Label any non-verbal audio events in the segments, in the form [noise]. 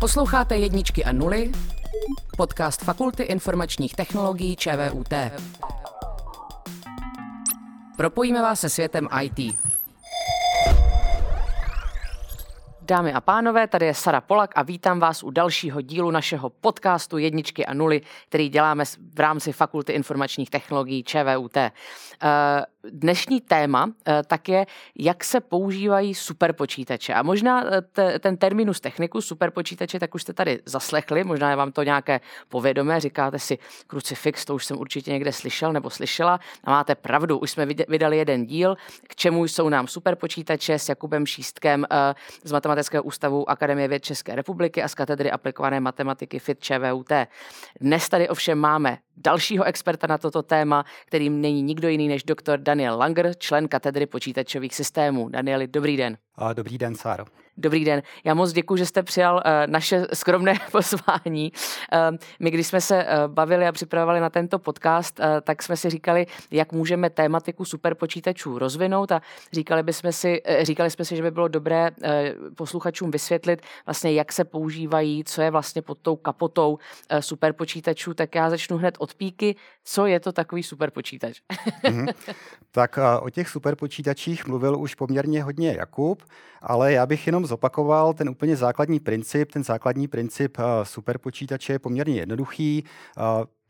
Posloucháte jedničky a nuly, podcast Fakulty informačních technologií ČVUT. Propojíme vás se světem IT. Dámy a pánové, tady je Sara Polak a vítám vás u dalšího dílu našeho podcastu Jedničky a nuly, který děláme v rámci Fakulty informačních technologií ČVUT. Eh, dnešní téma eh, tak je, jak se používají superpočítače. A možná eh, te, ten terminus techniku superpočítače, tak už jste tady zaslechli, možná je vám to nějaké povědomé, říkáte si krucifix, to už jsem určitě někde slyšel nebo slyšela. A máte pravdu, už jsme vydali jeden díl, k čemu jsou nám superpočítače s Jakubem Šístkem z Matematického ústavu Akademie věd České republiky a z katedry aplikované matematiky FIT ČVUT. Dnes tady ovšem máme dalšího experta na toto téma, kterým není nikdo jiný než doktor Daniel Langer, člen katedry počítačových systémů. Danieli, dobrý den. Dobrý den, Sáro. Dobrý den. Já moc děkuji, že jste přijal uh, naše skromné [laughs] pozvání. Uh, my, když jsme se uh, bavili a připravovali na tento podcast, tak jsme si říkali, jak můžeme tématiku superpočítačů rozvinout a říkali, bychom si, říkali jsme si, že by bylo dobré posluchačům vysvětlit vlastně, jak se používají, co je vlastně pod tou kapotou superpočítačů. Tak já začnu hned od píky. Co je to takový superpočítač? mm-hmm. Tak o těch superpočítačích mluvil už poměrně hodně Jakub, ale já bych jenom zopakoval ten úplně základní princip. Ten základní princip eh, superpočítače je poměrně jednoduchý. Eh,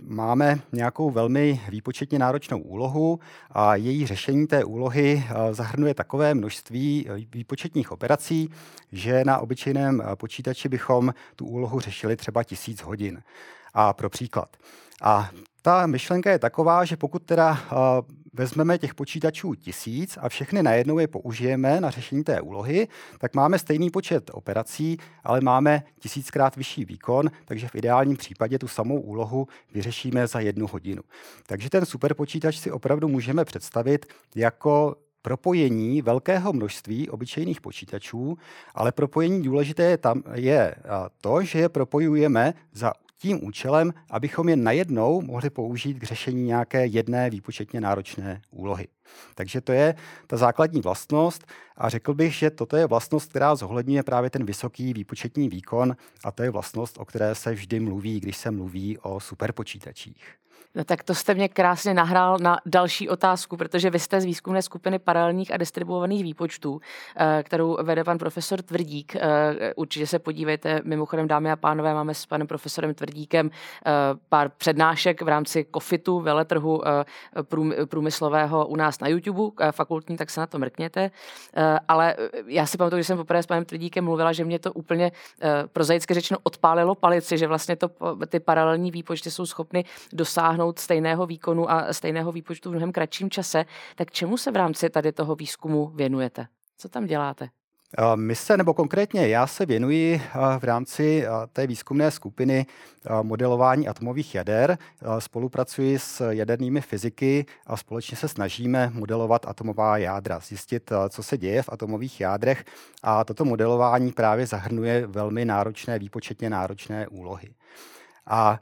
máme nějakou velmi výpočetně náročnou úlohu a její řešení té úlohy eh, zahrnuje takové množství výpočetních operací, že na obyčejném počítači bychom tu úlohu řešili třeba tisíc hodin. A pro příklad. A ta myšlenka je taková, že pokud teda vezmeme těch počítačů tisíc a všechny najednou je použijeme na řešení té úlohy, tak máme stejný počet operací, ale máme tisíckrát vyšší výkon, takže v ideálním případě tu samou úlohu vyřešíme za jednu hodinu. Takže ten superpočítač si opravdu můžeme představit jako propojení velkého množství obyčejných počítačů, ale propojení důležité je, tam, je to, že je propojujeme za tím účelem, abychom je najednou mohli použít k řešení nějaké jedné výpočetně náročné úlohy. Takže to je ta základní vlastnost a řekl bych, že toto je vlastnost, která zohledňuje právě ten vysoký výpočetní výkon a to je vlastnost, o které se vždy mluví, když se mluví o superpočítačích. No tak to jste mě krásně nahrál na další otázku, protože vy jste z výzkumné skupiny paralelních a distribuovaných výpočtů, eh, kterou vede pan profesor Tvrdík. Eh, určitě se podívejte, mimochodem dámy a pánové, máme s panem profesorem Tvrdíkem eh, pár přednášek v rámci kofitu, veletrhu průmyslového u nás na YouTube, fakultní, tak se na to mrkněte. Ale já si pamatuju, že jsem poprvé s panem Tvrdíkem mluvila, že mě to úplně prozaicky řečeno odpálilo palici, že vlastně to, ty paralelní výpočty jsou schopny dosáhnout dosáhnout stejného výkonu a stejného výpočtu v mnohem kratším čase, tak čemu se v rámci tady toho výzkumu věnujete? Co tam děláte? My se, nebo konkrétně já se věnuji v rámci té výzkumné skupiny modelování atomových jader. Spolupracuji s jadernými fyziky a společně se snažíme modelovat atomová jádra, zjistit, co se děje v atomových jádrech a toto modelování právě zahrnuje velmi náročné, výpočetně náročné úlohy. A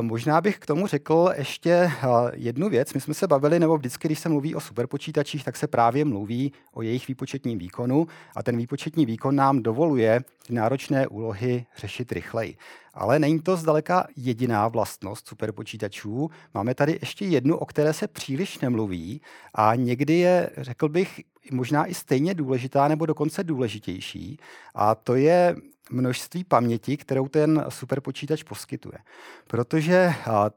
Možná bych k tomu řekl ještě jednu věc. My jsme se bavili, nebo vždycky, když se mluví o superpočítačích, tak se právě mluví o jejich výpočetním výkonu a ten výpočetní výkon nám dovoluje ty náročné úlohy řešit rychleji. Ale není to zdaleka jediná vlastnost superpočítačů. Máme tady ještě jednu, o které se příliš nemluví a někdy je, řekl bych, možná i stejně důležitá nebo dokonce důležitější. A to je množství paměti, kterou ten superpočítač poskytuje. Protože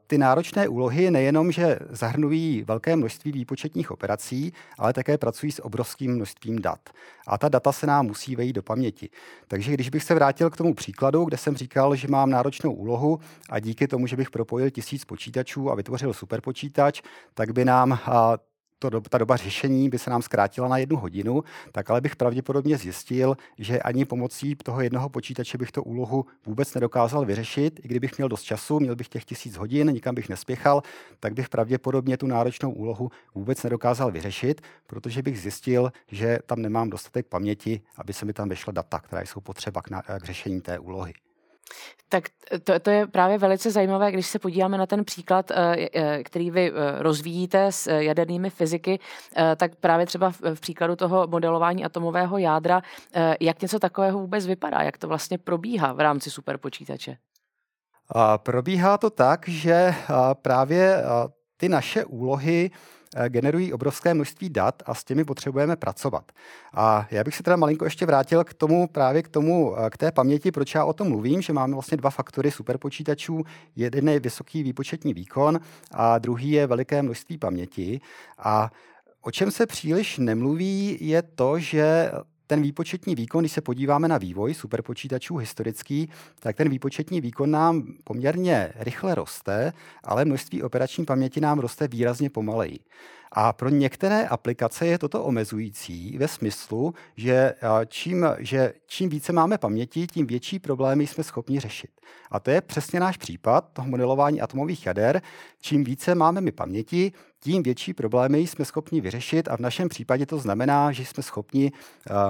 ty náročné úlohy nejenom, že zahrnují velké množství výpočetních operací, ale také pracují s obrovským množstvím dat. A ta data se nám musí vejít do paměti. Takže když bych se vrátil k tomu příkladu, kde jsem říkal, že mám náročnou úlohu a díky tomu, že bych propojil tisíc počítačů a vytvořil superpočítač, tak by nám to, ta doba řešení by se nám zkrátila na jednu hodinu, tak ale bych pravděpodobně zjistil, že ani pomocí toho jednoho počítače bych to úlohu vůbec nedokázal vyřešit. I kdybych měl dost času, měl bych těch tisíc hodin, nikam bych nespěchal, tak bych pravděpodobně tu náročnou úlohu vůbec nedokázal vyřešit, protože bych zjistil, že tam nemám dostatek paměti, aby se mi tam vešla data, která jsou potřeba k, na, k řešení té úlohy. Tak to, to je právě velice zajímavé, když se podíváme na ten příklad, eh, eh, který vy eh, rozvíjíte s jadernými fyziky, tak právě třeba v příkladu toho modelování atomového jádra, jak něco takového vůbec vypadá, jak to vlastně probíhá v rámci superpočítače? Probíhá to tak, že právě ty naše úlohy generují obrovské množství dat a s těmi potřebujeme pracovat. A já bych se teda malinko ještě vrátil k tomu, právě k tomu, eh, k té paměti, proč já o tom mluvím, že máme vlastně dva faktory superpočítačů. Jeden je vysoký výpočetní výkon a druhý je veliké množství paměti. A O čem se příliš nemluví, je to, že ten výpočetní výkon, když se podíváme na vývoj superpočítačů historický, tak ten výpočetní výkon nám poměrně rychle roste, ale množství operační paměti nám roste výrazně pomaleji. A pro některé aplikace je toto omezující ve smyslu, že čím, že čím více máme paměti, tím větší problémy jsme schopni řešit. A to je přesně náš případ toho modelování atomových jader. Čím více máme my paměti, tím větší problémy jsme schopni vyřešit a v našem případě to znamená, že jsme schopni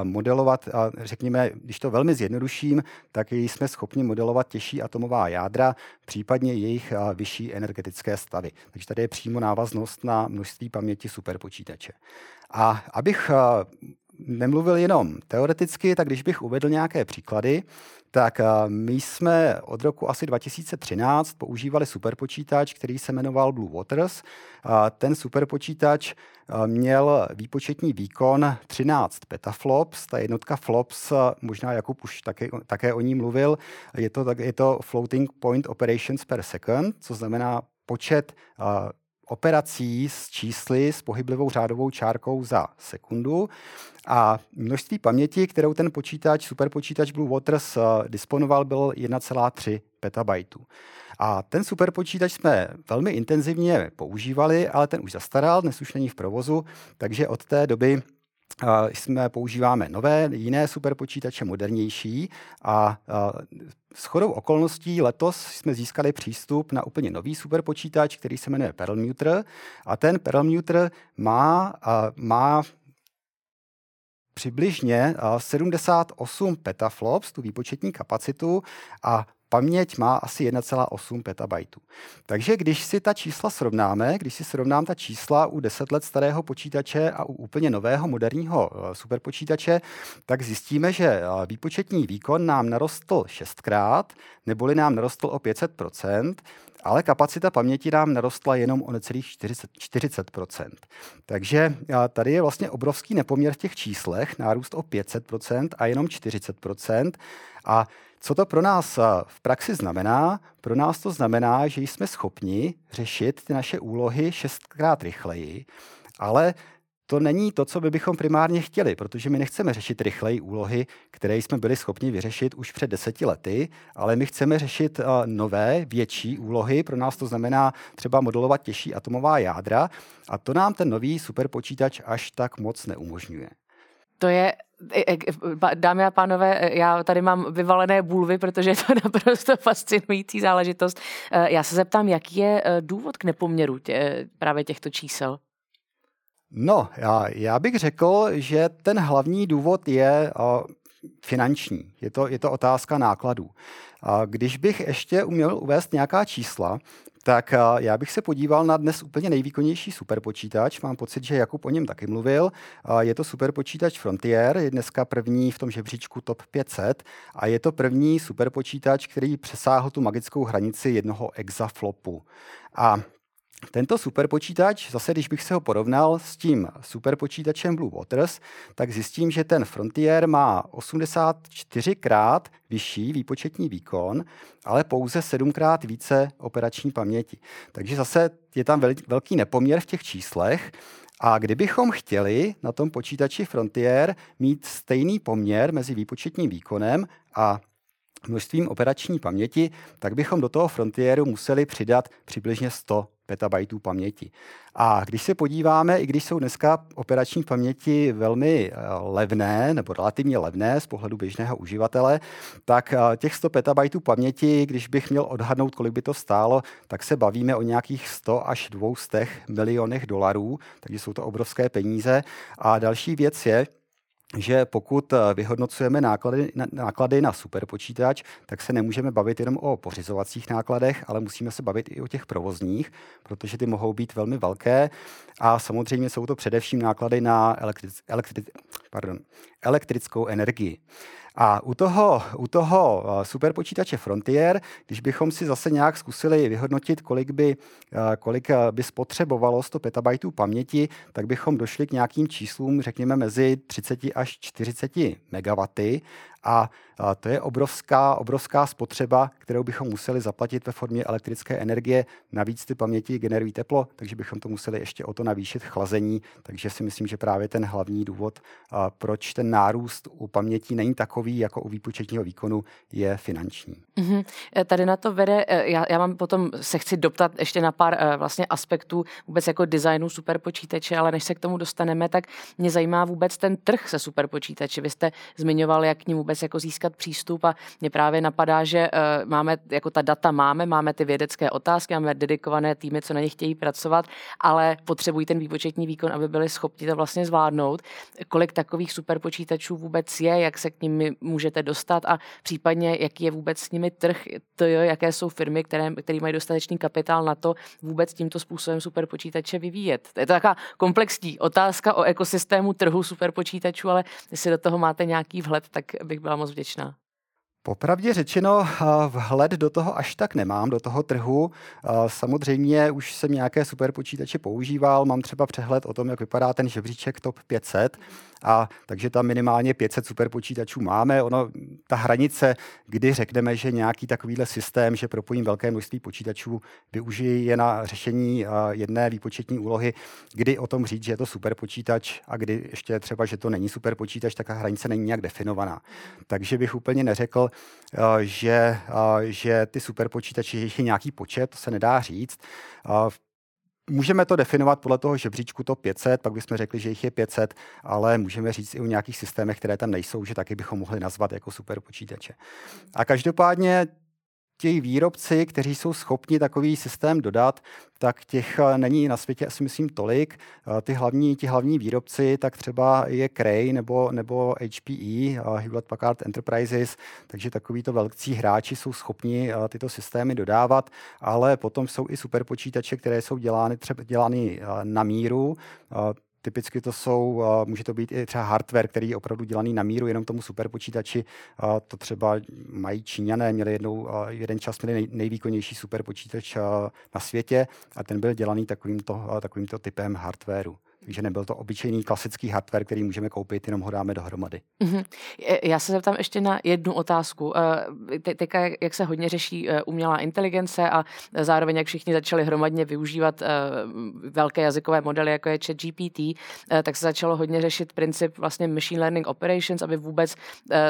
modelovat, řekněme, když to velmi zjednoduším, tak jsme schopni modelovat těžší atomová jádra, případně jejich vyšší energetické stavy. Takže tady je přímo návaznost na množství paměti superpočítače. A abych nemluvil jenom teoreticky, tak když bych uvedl nějaké příklady, tak my jsme od roku asi 2013 používali superpočítač, který se jmenoval Blue Waters. Ten superpočítač měl výpočetní výkon 13 petaflops. Ta jednotka flops, možná Jakub už také, také o ní mluvil, je to, je to floating point operations per second, co znamená počet operací s čísly s pohyblivou řádovou čárkou za sekundu. A množství paměti, kterou ten počítač, superpočítač Blue Waters uh, disponoval, byl 1,3 petabajtů. A ten superpočítač jsme velmi intenzivně používali, ale ten už zastaral, dnes už není v provozu, takže od té doby jsme používáme nové, jiné superpočítače, modernější a s chodou okolností letos jsme získali přístup na úplně nový superpočítač, který se jmenuje Perlmutter a ten Perlmutter má, má přibližně 78 petaflops, tu výpočetní kapacitu, a paměť má asi 1,8 petabajtů. Takže když si ta čísla srovnáme, když si srovnám ta čísla u 10 let starého počítače a u úplně nového moderního eh, superpočítače, tak zjistíme, že eh, výpočetní výkon nám narostl šestkrát, neboli nám narostl o 500% ale kapacita paměti nám narostla jenom o necelých 40, 40 Takže eh, tady je vlastně obrovský nepoměr v těch číslech, nárůst o 500% a jenom 40% A co to pro nás v praxi znamená? Pro nás to znamená, že jsme schopni řešit ty naše úlohy šestkrát rychleji, ale to není to, co by bychom primárně chtěli, protože my nechceme řešit rychleji úlohy, které jsme byli schopni vyřešit už před deseti lety, ale my chceme řešit nové, větší úlohy. Pro nás to znamená třeba modelovat těžší atomová jádra a to nám ten nový superpočítač až tak moc neumožňuje. To je Dámy a pánové, já tady mám vyvalené bulvy, protože je to [laughs] naprosto fascinující záležitost. Já se zeptám, jaký je důvod k nepoměru tě, právě těchto čísel? No, já, já bych řekl, že ten hlavní důvod je uh, finanční. Je to, je to otázka nákladů. A když bych ještě uměl uvést nějaká čísla, tak eh, já bych se podíval na dnes úplně nejvýkonnější superpočítač. Mám pocit, že Jakub o něm taky mluvil. Je to superpočítač Frontier, je dneska první v tom žebříčku TOP 500 a je to první superpočítač, který přesáhl tu magickou hranici jednoho exaflopu. A tento superpočítač, zase když bych se ho porovnal s tím superpočítačem Blue Waters, tak zjistím, že ten Frontier má 84krát vyšší výpočetní výkon, ale pouze 7krát více operační paměti. Takže zase je tam velký nepoměr v těch číslech. A kdybychom chtěli na tom počítači Frontier mít stejný poměr mezi výpočetním výkonem a množstvím operační paměti, tak bychom do toho Frontieru museli přidat přibližně 100 petabajtů paměti. A když se podíváme, i když jsou dneska operační paměti velmi eh, levné nebo relativně levné z pohledu běžného uživatele, tak eh, těch 100 petabajtů paměti, když bych měl odhadnout, kolik by to stálo, tak se bavíme o nějakých 100 až 200 milionech dolarů, takže jsou to obrovské peníze. A další věc je, že pokud eh, vyhodnocujeme náklady, náklady na superpočítač, tak se nemůžeme bavit jenom o pořizovacích nákladech, ale musíme se bavit i o těch provozních, protože ty mohou být velmi velké. A samozřejmě jsou to především náklady na elektric, elektric, pardon, elektrickou energii. A u toho, u toho eh, superpočítače Frontier, když bychom si zase nějak zkusili vyhodnotit, kolik by, eh, kolik eh, by spotřebovalo 100 petabajtů paměti, tak bychom došli k nějakým číslům, řekněme, mezi 30 až 40 megawaty. A to je obrovská, obrovská spotřeba, kterou bychom museli zaplatit ve formě elektrické energie. Navíc ty paměti generují teplo, takže bychom to museli ještě o to navýšit chlazení. Takže si myslím, že právě ten hlavní důvod, proč ten nárůst u paměti není takový jako u výpočetního výkonu, je finanční. Mm-hmm. Tady na to vede, e, já, já mám potom, se chci doptat ještě na pár e, vlastně aspektů vůbec jako designu superpočítače, ale než se k tomu dostaneme, tak mě zajímá vůbec ten trh se superpočítači. Vy jste zmiňoval, jak k ní vůbec jako získat přístup a mě právě napadá, že uh, máme, jako ta data máme, máme ty vědecké otázky, máme dedikované týmy, co na ně chtějí pracovat, ale potřebují ten výpočetní výkon, aby byli schopni to vlastně zvládnout. Kolik takových superpočítačů vůbec je, jak se k ním můžete dostat a případně jaký je vůbec s nimi trh, to je, jaké jsou firmy, které, které mají dostatečný kapitál na to vůbec tímto způsobem superpočítače vyvíjet. To je to taková komplexní otázka o ekosystému trhu superpočítačů, ale jestli do toho máte nějaký vhled, tak bych byla moc vděčná. Popravdě řečeno, vhled do toho až tak nemám, do toho trhu. Samozřejmě už jsem nějaké superpočítače používal, mám třeba přehled o tom, jak vypadá ten žebříček TOP 500, a takže tam minimálně 500 superpočítačů máme. Ono, ta hranice, kdy řekneme, že nějaký takovýhle systém, že propojím velké množství počítačů, využiji je na řešení jedné výpočetní úlohy, kdy o tom říct, že je to superpočítač a kdy ještě třeba, že to není superpočítač, tak ta hranice není nějak definovaná. Takže bych úplně neřekl, že, že ty superpočítače, je nějaký počet, to se nedá říct. Můžeme to definovat podle toho žebříčku to 500, pak bychom řekli, že jich je 500, ale můžeme říct i o nějakých systémech, které tam nejsou, že taky bychom mohli nazvat jako superpočítače. A každopádně ti výrobci, kteří jsou schopni takový systém dodat, tak těch eh, není na světě asi myslím tolik. Eh, ty hlavní, ti hlavní výrobci, tak třeba je Cray nebo, nebo HPE, eh, Hewlett Packard Enterprises, takže takovýto velcí hráči jsou schopni tyto systémy dodávat, ale potom jsou i superpočítače, které jsou dělány, třeba dělány na míru. Typicky to jsou, může to být i třeba hardware, který je opravdu dělaný na míru jenom tomu superpočítači. To třeba mají Číňané, měli jednou, jeden čas měli nejvýkonnější superpočítač na světě a ten byl dělaný takovýmto, takovýmto typem hardwareu. Takže nebyl to obyčejný klasický hardware, který můžeme koupit, jenom ho dáme dohromady. Mm-hmm. Já se zeptám ještě na jednu otázku. Eh, te- teďka, jak se hodně řeší eh, umělá inteligence a zároveň, jak všichni začali hromadně využívat eh, velké jazykové modely, jako je ChatGPT, tak se začalo hodně řešit princip vlastně machine learning operations, aby vůbec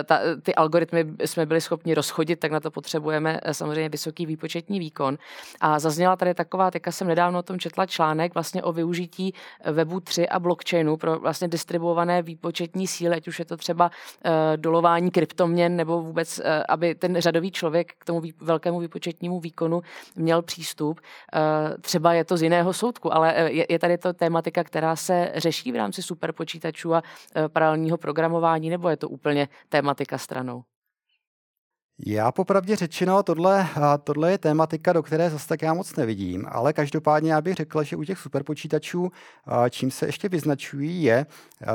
ta, ty algoritmy jsme byli schopni rozchodit, tak na to potřebujeme samozřejmě vysoký výpočetní výkon. A zazněla tady taková, teďka jsem nedávno o tom četla článek vlastně o využití webu 3 a blockchainu pro vlastně distribuované výpočetní síly, ať už je to třeba uh, dolování kryptoměn nebo vůbec, uh, aby ten řadový člověk k tomu vý, velkému výpočetnímu výkonu měl přístup. Uh, třeba je to z jiného soudku, ale je, je tady to tématika, která se řeší v rámci superpočítačů a paralelního programování, nebo je to úplně tématika stranou? Já popravdě řečeno, tohle, tohle je tématika, do které zase tak já moc nevidím, ale každopádně já bych řekl, že u těch superpočítačů, čím se ještě vyznačují, je,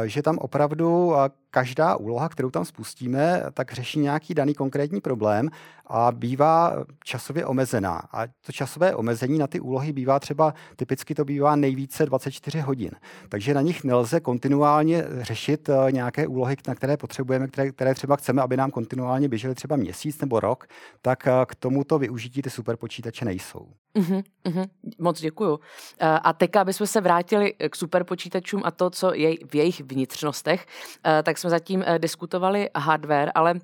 že tam opravdu každá úloha, kterou tam spustíme, tak řeší nějaký daný konkrétní problém a bývá časově omezená. A to časové omezení na ty úlohy bývá třeba, typicky to bývá nejvíce 24 hodin. Takže na nich nelze kontinuálně řešit eh, nějaké úlohy, na které potřebujeme, které, které třeba chceme, aby nám kontinuálně běžely třeba měsíc nebo rok, tak eh, k tomuto využití ty superpočítače nejsou. Uh-huh, uh-huh. Moc děkuju. Eh, a teď, abychom se vrátili k superpočítačům a to, co je v jejich vnitřnostech, tak jsme zatím eh, diskutovali hardware, ale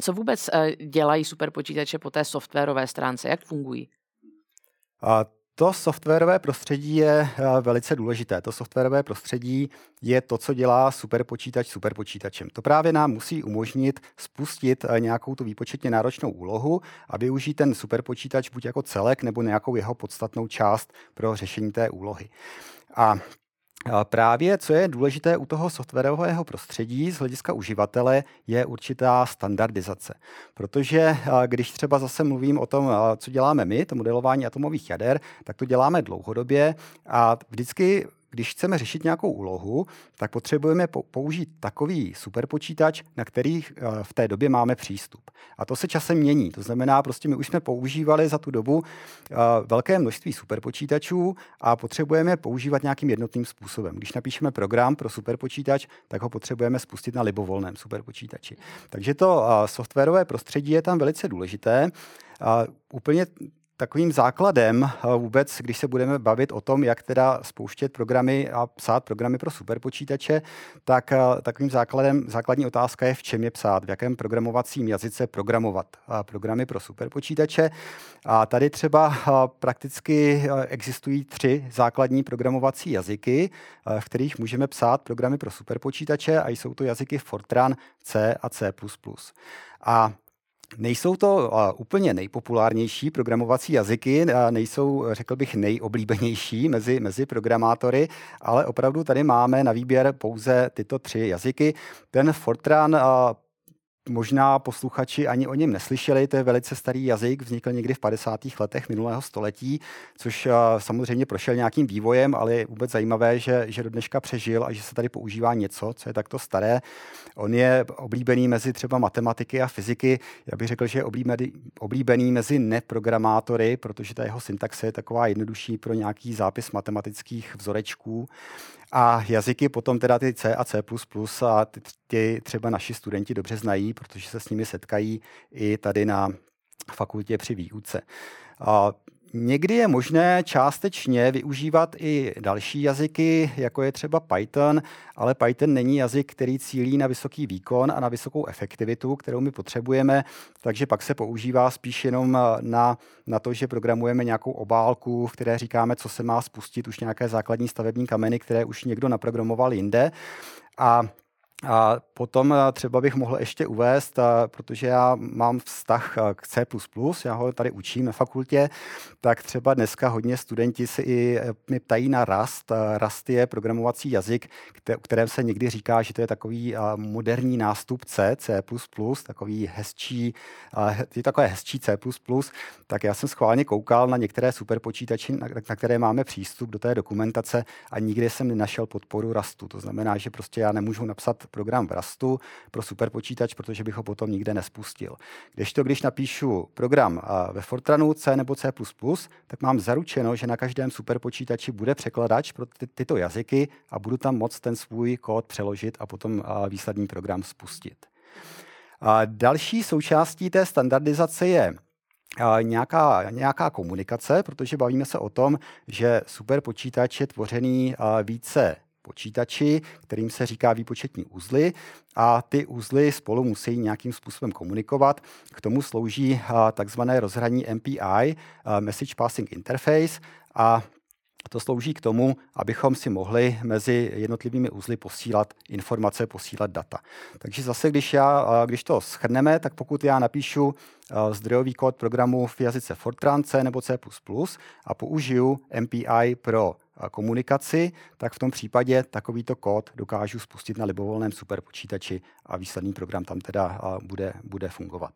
co vůbec eh, dělají superpočítače po té softwarové stránce? Jak fungují? A to softwarové prostředí je eh, velice důležité. To softwarové prostředí je to, co dělá superpočítač superpočítačem. To právě nám musí umožnit spustit nějakou tu výpočetně náročnou úlohu a využít ten superpočítač buď jako celek nebo nějakou jeho podstatnou část pro řešení té úlohy. A Právě co je důležité u toho softwarového prostředí z hlediska uživatele, je určitá standardizace. Protože když třeba zase mluvím o tom, co děláme my, to modelování atomových jader, tak to děláme dlouhodobě a vždycky když chceme řešit nějakou úlohu, tak potřebujeme použít takový superpočítač, na který eh, v té době máme přístup. A to se časem mění. To znamená, prostě my už jsme používali za tu dobu eh, velké množství superpočítačů a potřebujeme používat nějakým jednotným způsobem. Když napíšeme program pro superpočítač, tak ho potřebujeme spustit na libovolném superpočítači. Takže to eh, softwarové prostředí je tam velice důležité. Uh, úplně takovým základem eh, vůbec, když se budeme bavit o tom, jak teda spouštět programy a psát programy pro superpočítače, tak eh, takovým základem, základní otázka je, v čem je psát, v jakém programovacím jazyce programovat eh, programy pro superpočítače. A tady třeba prakticky existují tři základní programovací jazyky, v kterých můžeme psát programy pro superpočítače a jsou to jazyky Fortran, C a C++. A Nejsou to úplně nejpopulárnější programovací jazyky, nejsou, řekl bych, nejoblíbenější mezi, mezi programátory, ale opravdu tady máme na výběr pouze tyto tři jazyky. Ten Fortran možná posluchači ani o něm neslyšeli, to je velice starý jazyk, vznikl někdy v 50. letech minulého století, což samozřejmě prošel nějakým vývojem, ale je vůbec zajímavé, že, že do dneška přežil a že se tady používá něco, co je takto staré. On je oblíbený mezi třeba matematiky a fyziky. Já bych řekl, že je oblíbený, oblíbený mezi neprogramátory, protože ta jeho syntaxe je taková jednodušší pro nějaký zápis matematických vzorečků. A jazyky potom teda ty C a C++ a ty, ty třeba naši studenti dobře znají, protože se s nimi setkají i tady na fakultě při výuce. A Někdy je možné částečně využívat i další jazyky, jako je třeba Python, ale Python není jazyk, který cílí na vysoký výkon a na vysokou efektivitu, kterou my potřebujeme, takže pak se používá spíš jenom na, na to, že programujeme nějakou obálku, v které říkáme, co se má spustit, už nějaké základní stavební kameny, které už někdo naprogramoval jinde. A a potom eh, třeba bych mohl ještě uvést, eh, protože já mám vztah eh, k C++, já ho tady učím na fakultě, tak třeba dneska hodně studenti se i mě ptají na Rust. Rust je programovací jazyk, kterém se někdy říká, že to je takový moderní nástup C, C++, takový hezčí, je takové hezčí C++, tak já jsem schválně koukal na některé superpočítače, na které máme přístup do té dokumentace a nikdy jsem nenašel podporu Rustu. To znamená, že prostě já nemůžu napsat program v Rustu pro superpočítač, protože bych ho potom nikde nespustil. Když to, když napíšu program ve Fortranu C nebo C++, tak mám zaručeno, že na každém superpočítači bude překladač pro ty, tyto jazyky a budu tam moct ten svůj kód přeložit a potom výsledný program spustit. A další součástí té standardizace je nějaká, nějaká komunikace, protože bavíme se o tom, že superpočítač je tvořený více počítači, kterým se říká výpočetní uzly a ty uzly spolu musí nějakým způsobem komunikovat. K tomu slouží takzvané rozhraní MPI, Message Passing Interface, a to slouží k tomu, abychom si mohli mezi jednotlivými uzly posílat informace, posílat data. Takže zase, když, já, když to schrneme, tak pokud já napíšu zdrojový kód programu v jazyce Fortran, C nebo C++ a použiju MPI pro komunikaci, tak v tom případě takovýto kód dokážu spustit na libovolném superpočítači a výsledný program tam teda bude, bude fungovat.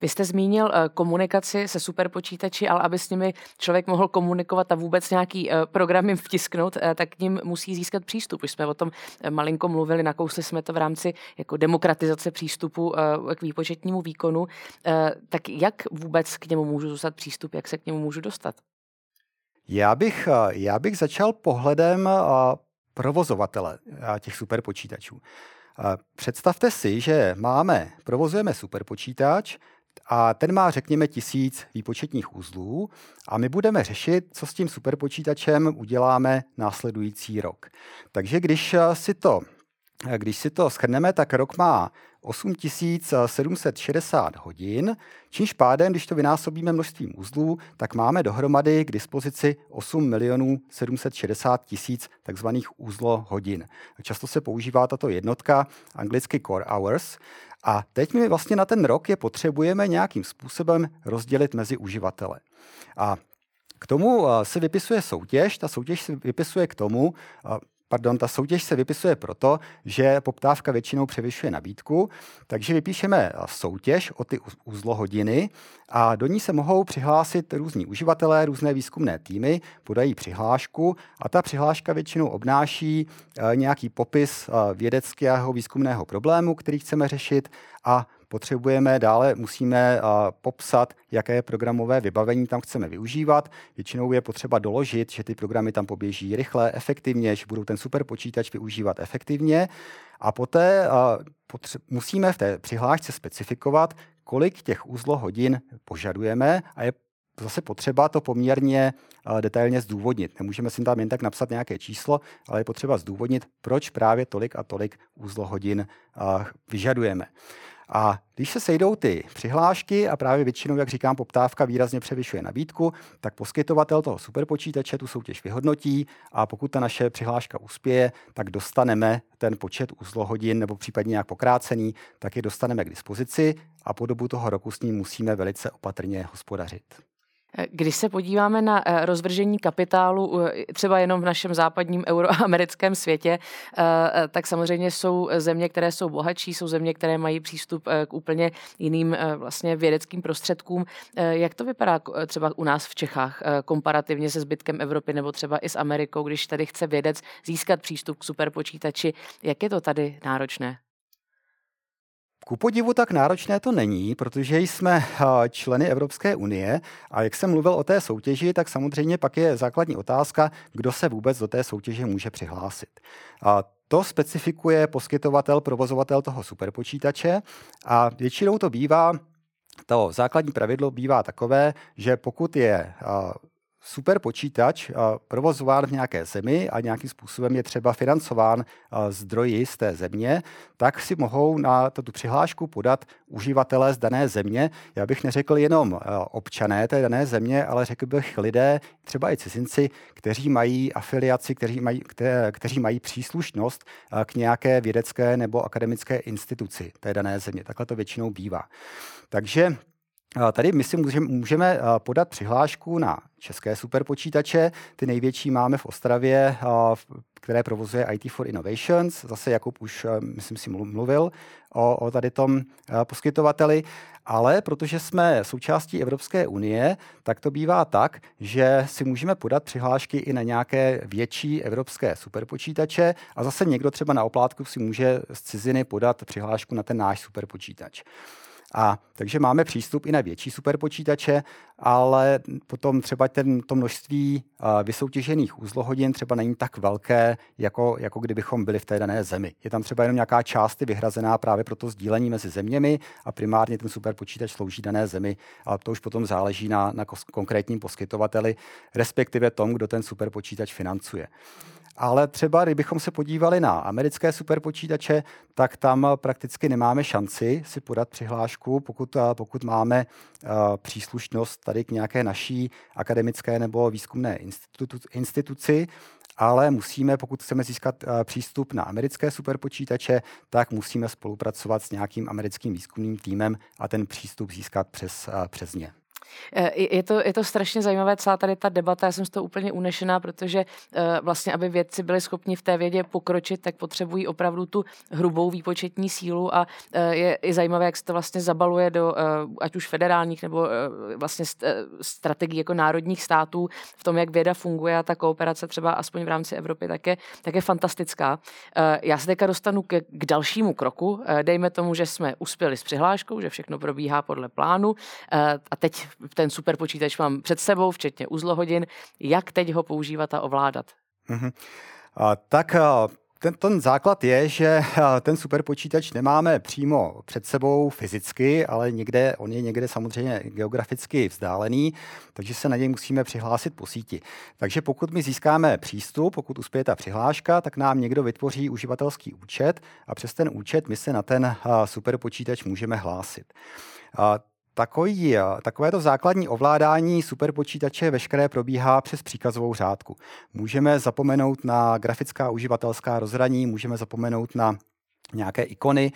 Vy jste zmínil uh, komunikaci se superpočítači, ale aby s nimi člověk mohl komunikovat a vůbec nějaký uh, program jim [laughs] vtisknout, uh, tak k ním musí získat přístup. Už jsme o tom malinko mluvili, nakousli jsme to v rámci jako demokratizace přístupu k výpočetnímu výkonu. Tak jak vůbec k němu můžu dostat přístup, jak se k němu můžu dostat? Já bych, já bych začal pohledem provozovatele těch superpočítačů. Představte si, že máme, provozujeme superpočítač, a ten má, řekněme, tisíc výpočetních uzlů a my budeme řešit, co s tím superpočítačem uděláme následující rok. Takže když si to, když si to schrneme, tak rok má 8760 hodin, čímž pádem, když to vynásobíme množstvím uzlů, tak máme dohromady k dispozici 8 milionů 760 tisíc takzvaných uzlohodin. Často se používá tato jednotka, anglicky core hours, a teď my vlastně na ten rok je potřebujeme nějakým způsobem rozdělit mezi uživatele. A k tomu se vypisuje soutěž. Ta soutěž se vypisuje k tomu, pardon, ta soutěž se vypisuje proto, že poptávka většinou převyšuje nabídku, takže vypíšeme soutěž o ty uzlohodiny a do ní se mohou přihlásit různí uživatelé, různé výzkumné týmy, podají přihlášku a ta přihláška většinou obnáší eh, nějaký popis eh, vědeckého výzkumného problému, který chceme řešit a potřebujeme dále, musíme popsat, jaké programové vybavení tam chceme využívat. Většinou je potřeba doložit, že ty programy tam poběží rychle, efektivně, že budou ten superpočítač využívat efektivně. A poté musíme v té přihlášce specifikovat, kolik těch uzlohodin požadujeme a je zase potřeba to poměrně detailně zdůvodnit. Nemůžeme si tam jen tak napsat nějaké číslo, ale je potřeba zdůvodnit, proč právě tolik a tolik uzlohodin vyžadujeme. A když se sejdou ty přihlášky a právě většinou, jak říkám, poptávka výrazně převyšuje nabídku, tak poskytovatel toho superpočítače tu soutěž vyhodnotí a pokud ta naše přihláška uspěje, tak dostaneme ten počet uzlohodin nebo případně nějak pokrácený, tak je dostaneme k dispozici a po dobu toho roku s ním musíme velice opatrně hospodařit. Když se podíváme na eh, rozvržení kapitálu třeba jenom v našem západním euroamerickém světě, eh, tak samozřejmě jsou země, které jsou bohatší, jsou země, které mají přístup eh, k úplně jiným vlastně vědeckým prostředkům. Jak to vypadá třeba u nás v Čechách komparativně se zbytkem Evropy nebo třeba i s Amerikou, když tady chce vědec získat přístup k superpočítači? Jak je to tady náročné? Ku podivu tak náročné to není, protože jsme členy Evropské unie a jak jsem mluvil o té soutěži, tak samozřejmě pak je základní otázka, kdo se vůbec do té soutěže může přihlásit. A to specifikuje poskytovatel, provozovatel toho superpočítače a většinou to bývá to základní pravidlo bývá takové, že pokud je super počítač provozován v nějaké zemi a nějakým způsobem je třeba financován zdroji z té země, tak si mohou na tu přihlášku podat uživatelé z dané země. Já bych neřekl jenom občané té dané země, ale řekl bych lidé, třeba i cizinci, kteří mají afiliaci, kteří mají, kte, kteří mají příslušnost k nějaké vědecké nebo akademické instituci té dané země. Takhle to většinou bývá. Takže Tady my si můžeme podat přihlášku na české superpočítače. Ty největší máme v Ostravě, které provozuje IT for Innovations. Zase Jakub už, myslím si, mluvil o, o tady tom poskytovateli. Ale protože jsme součástí Evropské unie, tak to bývá tak, že si můžeme podat přihlášky i na nějaké větší evropské superpočítače a zase někdo třeba na oplátku si může z ciziny podat přihlášku na ten náš superpočítač. A takže máme přístup i na větší superpočítače, ale potom třeba ten, to množství vysoutěžených uzlohodin třeba není tak velké, jako, jako kdybychom byli v té dané zemi. Je tam třeba jenom nějaká část vyhrazená právě pro to sdílení mezi zeměmi a primárně ten superpočítač slouží dané zemi, ale to už potom záleží na, na konkrétním poskytovateli, respektive tom, kdo ten superpočítač financuje. Ale třeba, kdybychom se podívali na americké superpočítače, tak tam prakticky nemáme šanci si podat přihlášku, pokud, pokud máme příslušnost tady k nějaké naší akademické nebo výzkumné institutu, instituci, ale musíme, pokud chceme získat přístup na americké superpočítače, tak musíme spolupracovat s nějakým americkým výzkumným týmem a ten přístup získat přes, přes ně. Eh, je to, je to strašně zajímavé, celá tady ta debata, já jsem z toho úplně unešená, protože eh, vlastně, aby vědci byli schopni v té vědě pokročit, tak potřebují opravdu tu hrubou výpočetní sílu a eh, je i zajímavé, jak se to vlastně zabaluje do ať už federálních nebo vlastně strategií jako národních států v tom, jak věda funguje a ta kooperace třeba aspoň v rámci Evropy tak je, tak je fantastická. Já se teďka dostanu k, k dalšímu kroku. Dejme tomu, že jsme uspěli s přihláškou, že všechno probíhá podle plánu a teď ten super počítač mám před sebou, včetně uzlohodin. Jak teď ho používat a ovládat? Mm-hmm. A, tak a... Ten, ten základ je, že ten superpočítač nemáme přímo před sebou fyzicky, ale někde, on je někde samozřejmě geograficky vzdálený, takže se na něj musíme přihlásit po síti. Takže pokud my získáme přístup, pokud uspěje ta přihláška, tak nám někdo vytvoří uživatelský účet a přes ten účet my se na ten superpočítač můžeme hlásit. Takovéto základní ovládání superpočítače veškeré probíhá přes příkazovou řádku. Můžeme zapomenout na grafická uživatelská rozhraní, můžeme zapomenout na nějaké ikony.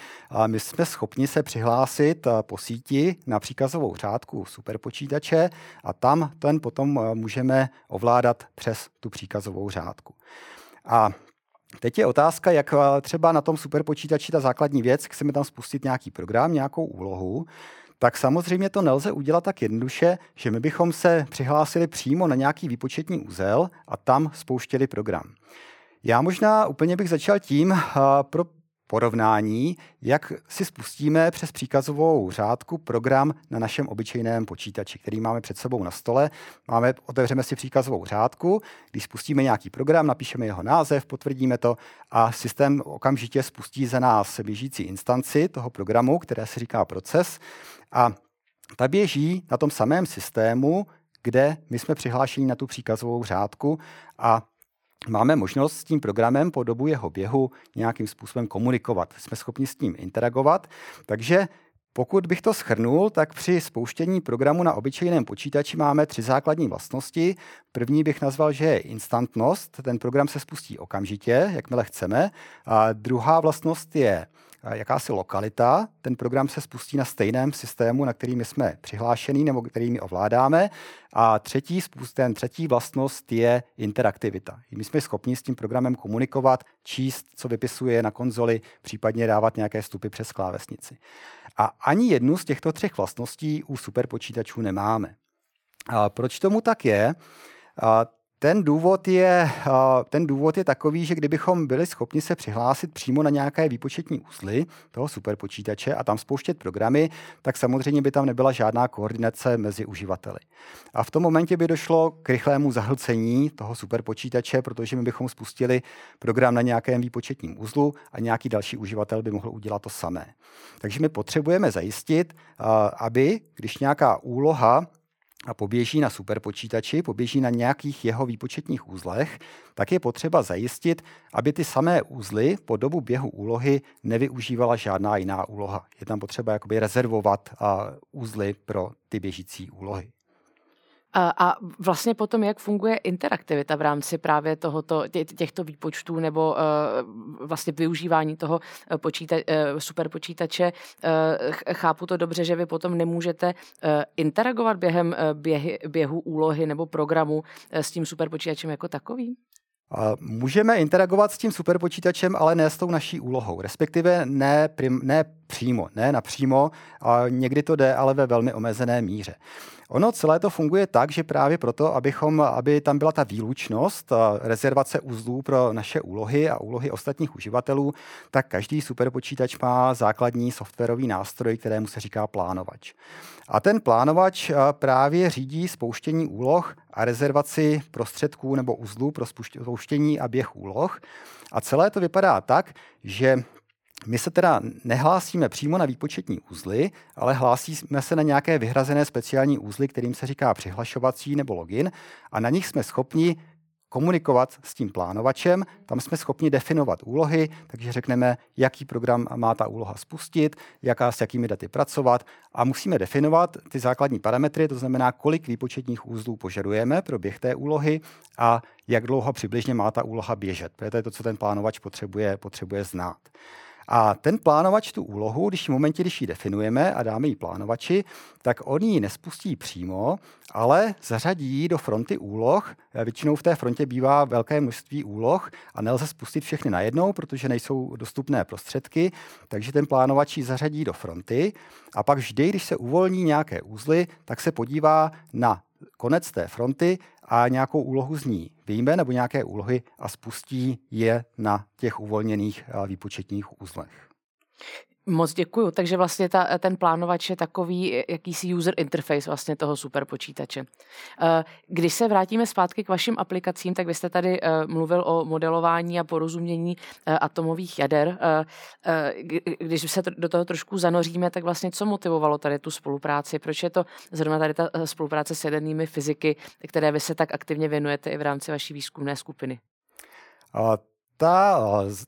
My jsme schopni se přihlásit po síti na příkazovou řádku superpočítače a tam ten potom můžeme ovládat přes tu příkazovou řádku. A Teď je otázka, jak třeba na tom superpočítači ta základní věc, chceme tam spustit nějaký program, nějakou úlohu, tak samozřejmě to nelze udělat tak jednoduše, že my bychom se přihlásili přímo na nějaký výpočetní úzel a tam spouštěli program. Já možná úplně bych začal tím, pro porovnání, jak si spustíme přes příkazovou řádku program na našem obyčejném počítači, který máme před sebou na stole. Máme, otevřeme si příkazovou řádku, když spustíme nějaký program, napíšeme jeho název, potvrdíme to a systém okamžitě spustí za nás běžící instanci toho programu, které se říká proces a ta běží na tom samém systému, kde my jsme přihlášeni na tu příkazovou řádku a máme možnost s tím programem po dobu jeho běhu nějakým způsobem komunikovat. Jsme schopni s ním interagovat, takže pokud bych to schrnul, tak při spouštění programu na obyčejném počítači máme tři základní vlastnosti. První bych nazval, že je instantnost. Ten program se spustí okamžitě, jakmile chceme. A druhá vlastnost je jakási lokalita. Ten program se spustí na stejném systému, na kterými jsme přihlášený nebo kterými ovládáme. A třetí, ten třetí vlastnost je interaktivita. My jsme schopni s tím programem komunikovat, číst, co vypisuje na konzoli, případně dávat nějaké vstupy přes klávesnici. A ani jednu z těchto třech vlastností u superpočítačů nemáme. A proč tomu tak je? A ten důvod, je, ten důvod je takový, že kdybychom byli schopni se přihlásit přímo na nějaké výpočetní úzly toho superpočítače a tam spouštět programy, tak samozřejmě by tam nebyla žádná koordinace mezi uživateli. A v tom momentě by došlo k rychlému zahlcení toho superpočítače, protože my bychom spustili program na nějakém výpočetním uzlu a nějaký další uživatel by mohl udělat to samé. Takže my potřebujeme zajistit, aby když nějaká úloha a poběží na superpočítači, poběží na nějakých jeho výpočetních úzlech, tak je potřeba zajistit, aby ty samé úzly po dobu běhu úlohy nevyužívala žádná jiná úloha. Je tam potřeba jakoby rezervovat úzly pro ty běžící úlohy. A, vlastně potom, jak funguje interaktivita v rámci právě tohoto, tě, těchto výpočtů nebo uh, vlastně využívání toho eh, počíta, uh, superpočítače. Chápu to dobře, že vy potom nemůžete interagovat během běhy, běhu úlohy nebo programu s tím superpočítačem jako takovým? Můžeme interagovat s tím superpočítačem, ale ne s tou naší úlohou, respektive ne, prim, ne přímo, ne napřímo, a někdy to jde, ale ve velmi omezené míře. Ono celé to funguje tak, že právě proto, abychom, aby tam byla ta výlučnost, rezervace uzlů pro naše úlohy a úlohy ostatních uživatelů, tak každý superpočítač má základní softwarový nástroj, kterému se říká plánovač. A ten plánovač právě řídí spouštění úloh a rezervaci prostředků nebo uzlů pro spouštění a běh úloh. A celé to vypadá tak, že my se teda nehlásíme přímo na výpočetní úzly, ale hlásíme se na nějaké vyhrazené speciální úzly, kterým se říká přihlašovací nebo login a na nich jsme schopni komunikovat s tím plánovačem. Tam jsme schopni definovat úlohy, takže řekneme, jaký program má ta úloha spustit, jaká s jakými daty pracovat a musíme definovat ty základní parametry, to znamená, kolik výpočetních úzlů požadujeme pro běh té úlohy a jak dlouho přibližně má ta úloha běžet. To je to, co ten plánovač potřebuje, potřebuje znát. A ten plánovač tu úlohu, když v momentě, když ji definujeme a dáme ji plánovači, tak on ji nespustí přímo, ale zařadí ji do fronty úloh. Většinou v té frontě bývá velké množství úloh a nelze spustit všechny najednou, protože nejsou dostupné prostředky, takže ten plánovač ji zařadí do fronty a pak vždy, když se uvolní nějaké úzly, tak se podívá na konec té fronty a nějakou úlohu z ní vyjme nebo nějaké úlohy a spustí je na těch uvolněných výpočetních úzlech. Moc děkuju. Takže vlastně ta, ten plánovač je takový jakýsi user interface vlastně toho superpočítače. Eh, když se vrátíme zpátky k vašim aplikacím, tak vy jste tady eh, mluvil o modelování a porozumění eh, atomových jader. Když se do toho trošku zanoříme, tak vlastně co motivovalo tady tu spolupráci? Proč je to zrovna tady ta spolupráce s jadernými fyziky, které vy se tak aktivně věnujete i v rámci vaší výzkumné skupiny? Ta,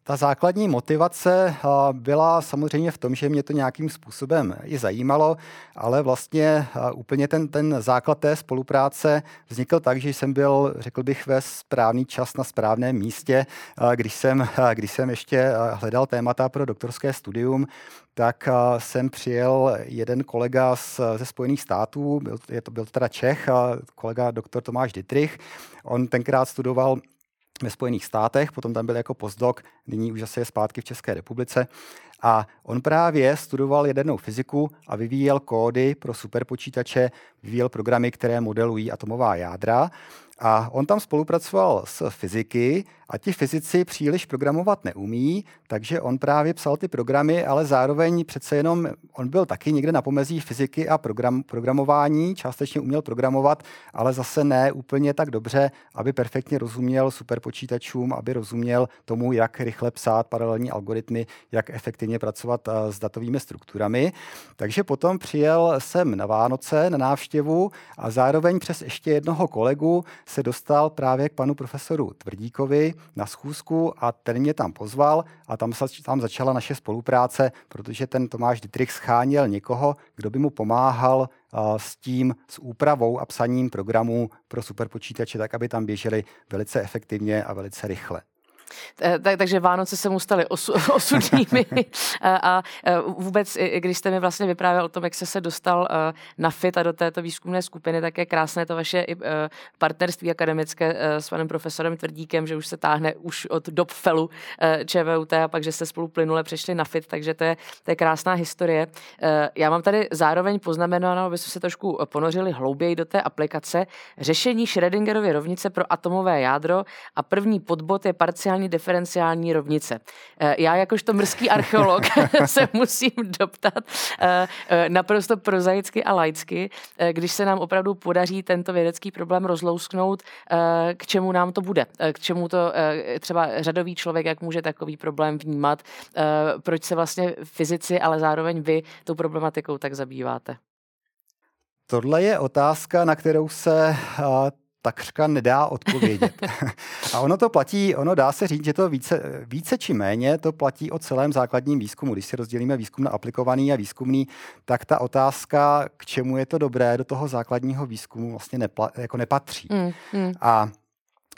ta základní motivace byla samozřejmě v tom, že mě to nějakým způsobem i zajímalo, ale vlastně úplně ten, ten základ té spolupráce vznikl tak, že jsem byl, řekl bych, ve správný čas na správném místě, když jsem, když jsem ještě hledal témata pro doktorské studium, tak jsem přijel jeden kolega z, ze Spojených států, byl, je to, byl teda Čech, kolega doktor Tomáš Dietrich. On tenkrát studoval ve Spojených státech, potom tam byl jako postdoc, nyní už zase je zpátky v České republice. A on právě studoval jadernou fyziku a vyvíjel kódy pro superpočítače, vyvíjel programy, které modelují atomová jádra. A on tam spolupracoval s fyziky a ti fyzici příliš programovat neumí, takže on právě psal ty programy, ale zároveň přece jenom on byl taky někde na pomezí fyziky a program, programování, částečně uměl programovat, ale zase ne úplně tak dobře, aby perfektně rozuměl superpočítačům, aby rozuměl tomu, jak rychle psát paralelní algoritmy, jak efektivně pracovat s datovými strukturami. Takže potom přijel jsem na Vánoce na návštěvu a zároveň přes ještě jednoho kolegu se dostal právě k panu profesoru Tvrdíkovi na schůzku a ten mě tam pozval a tam, tam začala naše spolupráce, protože ten Tomáš Dietrich scháněl někoho, kdo by mu pomáhal uh, s tím, s úpravou a psaním programů pro superpočítače, tak aby tam běžely velice efektivně a velice rychle. Eh, tak, takže Vánoce se mu staly osu, [laughs] osudnými a, [laughs] a eh, vůbec, když jste mi vlastně vyprávěl o tom, jak jste se dostal eh, na FIT a do této výzkumné skupiny, tak je krásné to vaše partnerství akademické s panem profesorem Tvrdíkem, že už se táhne už od dob FELu ČVUT a pak, že jste spolu plynule přešli na FIT, takže to je, to je krásná historie. Já mám tady zároveň poznamenáno, aby jsme se trošku ponořili hlouběji do té aplikace, řešení Schrödingerovy rovnice pro atomové jádro a první podbod je parciální parciální diferenciální rovnice. Eh, já jakožto mrský archeolog [laughs] se musím doptat eh, eh, naprosto prozaicky a laicky, když se nám opravdu podaří tento vědecký problém rozlousknout, k čemu nám to bude, k čemu to třeba řadový člověk, jak může takový problém vnímat, proč se vlastně fyzici, ale zároveň vy tou problematikou tak zabýváte. Tohle je otázka, na kterou se takřka nedá odpovědět. [laughs] a ono to platí, ono dá se říct, že to více, více či méně to platí o celém základním výzkumu. Když si rozdělíme výzkum na aplikovaný a výzkumný, tak ta otázka, k čemu je to dobré, do toho základního výzkumu vlastně nepla, jako nepatří. Mm, mm. A,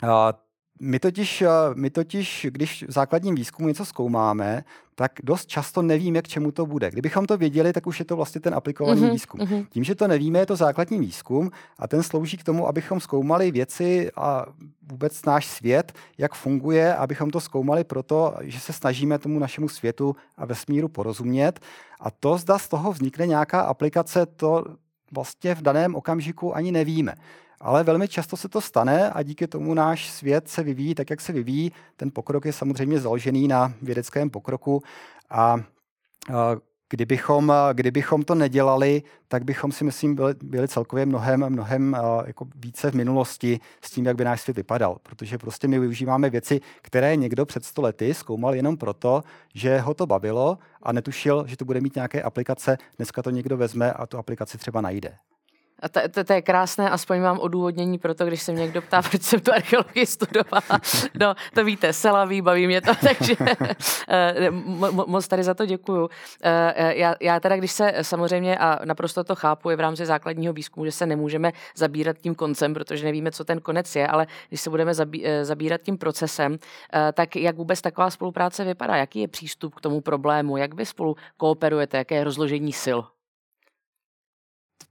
a my totiž, eh, my totiž, když v základním výzkumu něco zkoumáme, tak dost často nevíme, k čemu to bude. Kdybychom to věděli, tak už je to vlastně ten aplikovaný mm-hmm, výzkum. Mm-hmm. Tím, že to nevíme, je to základní výzkum a ten slouží k tomu, abychom zkoumali věci a vůbec náš svět, jak funguje, abychom to zkoumali proto, že se snažíme tomu našemu světu a vesmíru porozumět. A to, zda z toho vznikne nějaká aplikace, to vlastně v daném okamžiku ani nevíme. Ale velmi často se to stane a díky tomu náš svět se vyvíjí tak, jak se vyvíjí. Ten pokrok je samozřejmě založený na vědeckém pokroku a Kdybychom, kdybychom to nedělali, tak bychom si myslím byli, byli celkově mnohem, mnohem jako více v minulosti s tím, jak by náš svět vypadal. Protože prostě my využíváme věci, které někdo před sto lety zkoumal jenom proto, že ho to bavilo a netušil, že to bude mít nějaké aplikace. Dneska to někdo vezme a tu aplikaci třeba najde. A to, to, to je krásné, aspoň mám odůvodnění pro to, když se mě někdo ptá, [laughs] proč jsem tu archeologii studovala. [laughs] No, to víte, selaví, baví mě to, [laughs] takže eh, moc tady za to děkuju. Eh, eh, já, já teda, když se samozřejmě, a naprosto to chápu, je v rámci základního výzkumu, že se nemůžeme zabírat tím koncem, protože nevíme, co ten konec je, ale když se budeme zabí, zabírat tím procesem, tak jak vůbec taková spolupráce vypadá? Jaký je přístup k tomu problému? Jak vy spolu kooperujete? Jaké je rozložení sil?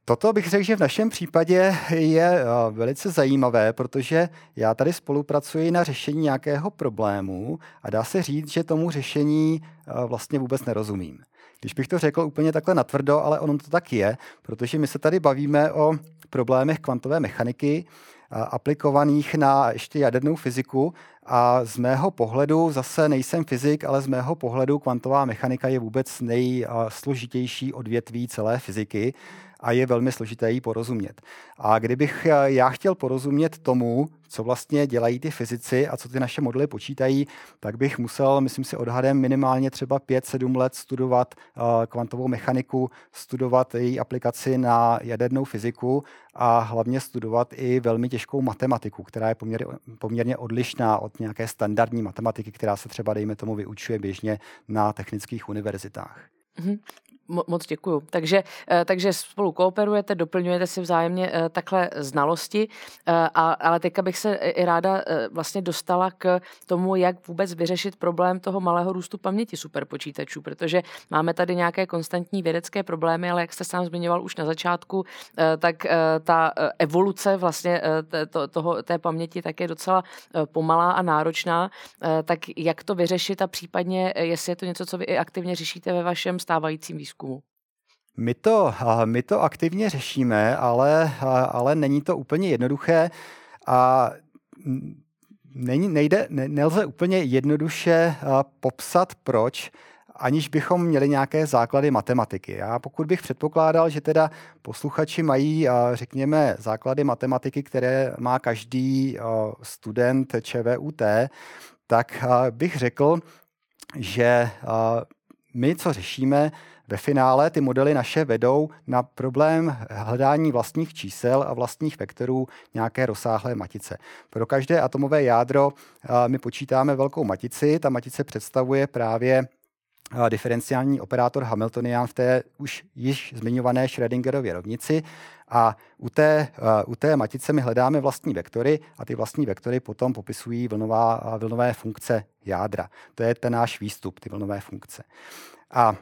Toto bych řekl, že v našem případě je eh, velice zajímavé, protože já tady spolupracuji na řešení nějakého problému a dá se říct, že tomu řešení eh, vlastně vůbec nerozumím. Když bych to řekl úplně takhle natvrdo, ale ono to tak je, protože my se tady bavíme o problémech kvantové mechaniky, eh, aplikovaných na ještě jadernou fyziku a z mého pohledu, zase nejsem fyzik, ale z mého pohledu kvantová mechanika je vůbec nejsložitější odvětví celé fyziky a je velmi složité jí porozumět. A kdybych eh, já chtěl porozumět tomu, co vlastně dělají ty fyzici a co ty naše modely počítají, tak bych musel, myslím si, odhadem minimálně třeba 5-7 let studovat uh, kvantovou mechaniku, studovat její aplikaci na jadernou fyziku a hlavně studovat i velmi těžkou matematiku, která je poměrně, poměrně odlišná od nějaké standardní matematiky, která se třeba, dejme tomu, vyučuje běžně na technických univerzitách. Moc děkuju. Takže, eh, takže spolu kooperujete, doplňujete si vzájemně eh, takhle znalosti, eh, ale teďka bych se i ráda vlastně dostala k tomu, jak vůbec vyřešit problém toho malého růstu paměti superpočítačů, protože máme tady nějaké konstantní vědecké problémy, ale jak jste sám zmiňoval už na začátku, tak ta evoluce vlastně toho, té paměti tak je docela pomalá a náročná. Tak jak to vyřešit a případně, jestli je to něco, co vy i aktivně řešíte ve vašem stávajícím výzkumu? Výzkumu? My to, my to aktivně řešíme, ale, ale není to úplně jednoduché a není, nejde, ne, nelze úplně jednoduše popsat, proč, aniž bychom měli nějaké základy matematiky. Já pokud bych předpokládal, že teda posluchači mají, řekněme, základy matematiky, které má každý student ČVUT, tak bych řekl, že my, co řešíme, ve finále ty modely naše vedou na problém hledání vlastních čísel a vlastních vektorů nějaké rozsáhlé matice. Pro každé atomové jádro my počítáme velkou matici. Ta matice představuje právě diferenciální operátor Hamiltonian v té už již zmiňované Schrödingerově rovnici a u té, u té matice my hledáme vlastní vektory a ty vlastní vektory potom popisují vlnová, vlnové funkce jádra. To je ten náš výstup, ty vlnové funkce. A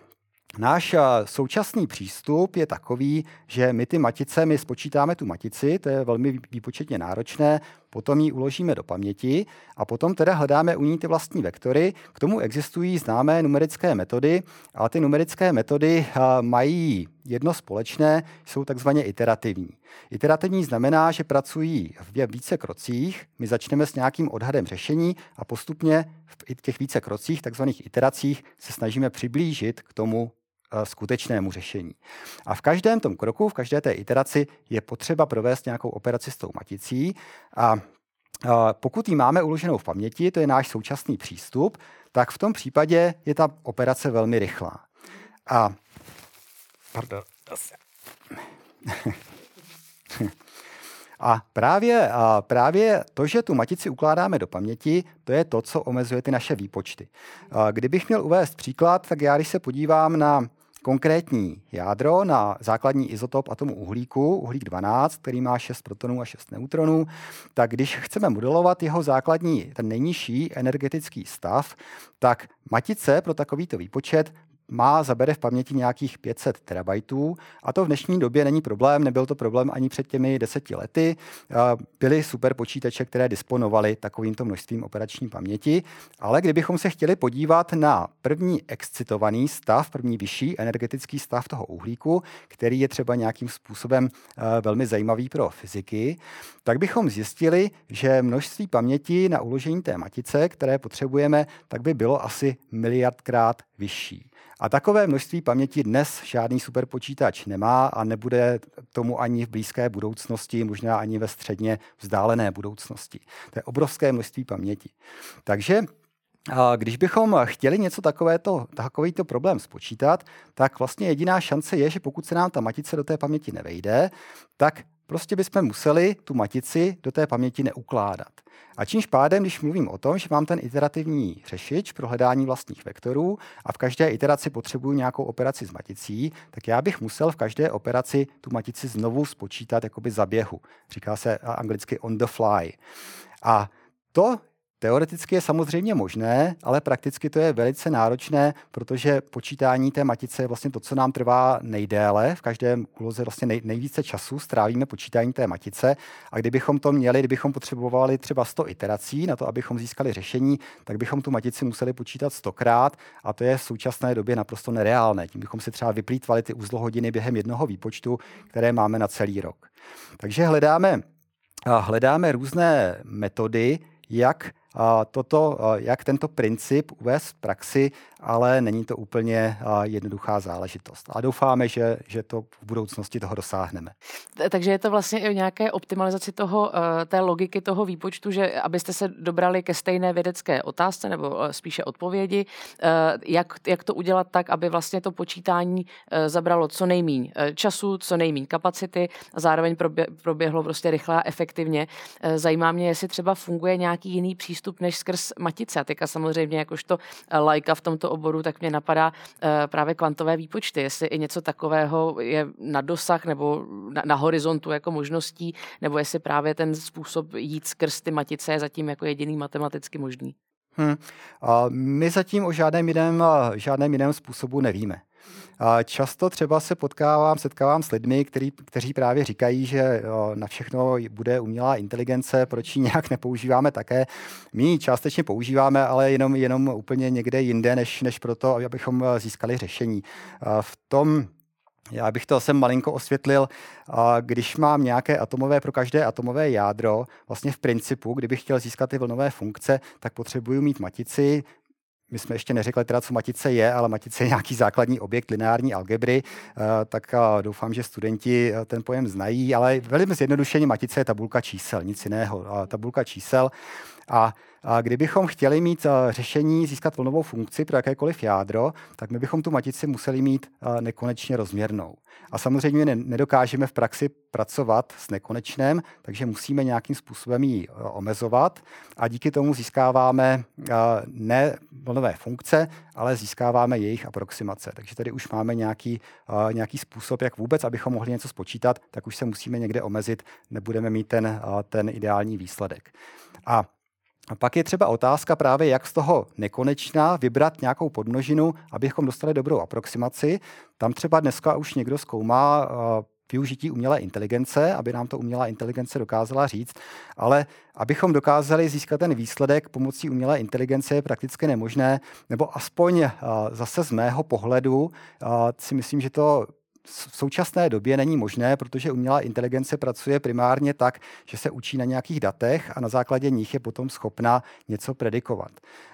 Náš současný přístup je takový, že my ty matice, my spočítáme tu matici, to je velmi výpočetně náročné, potom ji uložíme do paměti a potom teda hledáme u ní ty vlastní vektory. K tomu existují známé numerické metody, ale ty numerické metody mají jedno společné, jsou takzvaně iterativní. Iterativní znamená, že pracují v více krocích, my začneme s nějakým odhadem řešení a postupně v těch více krocích, takzvaných iteracích, se snažíme přiblížit k tomu Eh, skutečnému řešení. A v každém tom kroku, v každé té iteraci je potřeba provést nějakou operaci s tou maticí a pokud ji máme uloženou v paměti, to je náš současný přístup, tak v tom případě je ta operace velmi rychlá. A, pardon, [laughs] A právě, a právě to, že tu matici ukládáme do paměti, to je to, co omezuje ty naše výpočty. A kdybych měl uvést příklad, tak já, když se podívám na konkrétní jádro na základní izotop atomu uhlíku, uhlík 12, který má 6 protonů a 6 neutronů, tak když chceme modelovat jeho základní, ten nejnižší energetický stav, tak matice pro takovýto výpočet má, zabere v paměti nějakých 500 terabajtů a to v dnešní době není problém, nebyl to problém ani před těmi deseti lety. Byly super počítače, které disponovaly takovýmto množstvím operační paměti, ale kdybychom se chtěli podívat na první excitovaný stav, první vyšší energetický stav toho uhlíku, který je třeba nějakým způsobem velmi zajímavý pro fyziky, tak bychom zjistili, že množství paměti na uložení té matice, které potřebujeme, tak by bylo asi miliardkrát vyšší. A takové množství paměti dnes žádný superpočítač nemá a nebude tomu ani v blízké budoucnosti, možná ani ve středně vzdálené budoucnosti. To je obrovské množství paměti. Takže když bychom chtěli něco takovéto, takovýto problém spočítat, tak vlastně jediná šance je, že pokud se nám ta matice do té paměti nevejde, tak prostě bychom museli tu matici do té paměti neukládat. A čímž pádem, když mluvím o tom, že mám ten iterativní řešič pro hledání vlastních vektorů a v každé iteraci potřebuji nějakou operaci s maticí, tak já bych musel v každé operaci tu matici znovu spočítat jakoby za běhu. Říká se anglicky on the fly. A to Teoreticky je samozřejmě možné, ale prakticky to je velice náročné, protože počítání té matice je vlastně to, co nám trvá nejdéle. V každém úloze vlastně nej, nejvíce času strávíme počítání té matice a kdybychom to měli, kdybychom potřebovali třeba 100 iterací na to, abychom získali řešení, tak bychom tu matici museli počítat stokrát a to je v současné době naprosto nereálné. Tím bychom si třeba vyplýtvali ty uzlohodiny během jednoho výpočtu, které máme na celý rok. Takže hledáme, hledáme různé metody, jak toto, jak tento princip uvést v praxi, ale není to úplně jednoduchá záležitost. A doufáme, že, že to v budoucnosti toho dosáhneme. Takže je to vlastně i nějaké optimalizaci toho, e, té logiky toho výpočtu, že abyste se dobrali ke stejné vědecké otázce nebo e, spíše odpovědi, e, jak, jak to udělat tak, aby vlastně to počítání zabralo co nejmíň času, co nejmíň kapacity a zároveň proběhlo prostě rychle a efektivně. Zajímá mě, jestli třeba funguje nějaký jiný přístup než skrz matice. A teďka samozřejmě jakožto lajka v tomto oboru, tak mě napadá právě kvantové výpočty. Jestli i něco takového je na dosah nebo na, na horizontu jako možností, nebo jestli právě ten způsob jít skrz ty matice je zatím jako jediný matematicky možný. Hmm. A my zatím o žádném jiném, žádném jiném způsobu nevíme. Často třeba se potkávám, setkávám s lidmi, který, kteří právě říkají, že na všechno bude umělá inteligence, proč ji nějak nepoužíváme také. My ji částečně používáme, ale jenom, jenom úplně někde jinde, než, než proto, abychom získali řešení. V tom já bych to sem malinko osvětlil. Když mám nějaké atomové pro každé atomové jádro, vlastně v principu, kdybych chtěl získat ty vlnové funkce, tak potřebuji mít matici, my jsme ještě neřekli teda, co matice je, ale matice je nějaký základní objekt lineární algebry, tak doufám, že studenti ten pojem znají, ale velmi zjednodušeně matice je tabulka čísel, nic jiného. Tabulka čísel a a kdybychom chtěli mít řešení získat vlnovou funkci pro jakékoliv jádro, tak my bychom tu matici museli mít nekonečně rozměrnou. A samozřejmě nedokážeme v praxi pracovat s nekonečném, takže musíme nějakým způsobem ji omezovat a díky tomu získáváme ne vlnové funkce, ale získáváme jejich aproximace. Takže tady už máme nějaký, nějaký způsob, jak vůbec, abychom mohli něco spočítat, tak už se musíme někde omezit, nebudeme mít ten, ten ideální výsledek. A a pak je třeba otázka právě, jak z toho nekonečná vybrat nějakou podnožinu, abychom dostali dobrou aproximaci. Tam třeba dneska už někdo zkoumá uh, využití umělé inteligence, aby nám to umělá inteligence dokázala říct, ale abychom dokázali získat ten výsledek pomocí umělé inteligence je prakticky nemožné, nebo aspoň uh, zase z mého pohledu uh, si myslím, že to v současné době není možné, protože umělá inteligence pracuje primárně tak, že se učí na nějakých datech a na základě nich je potom schopna něco predikovat.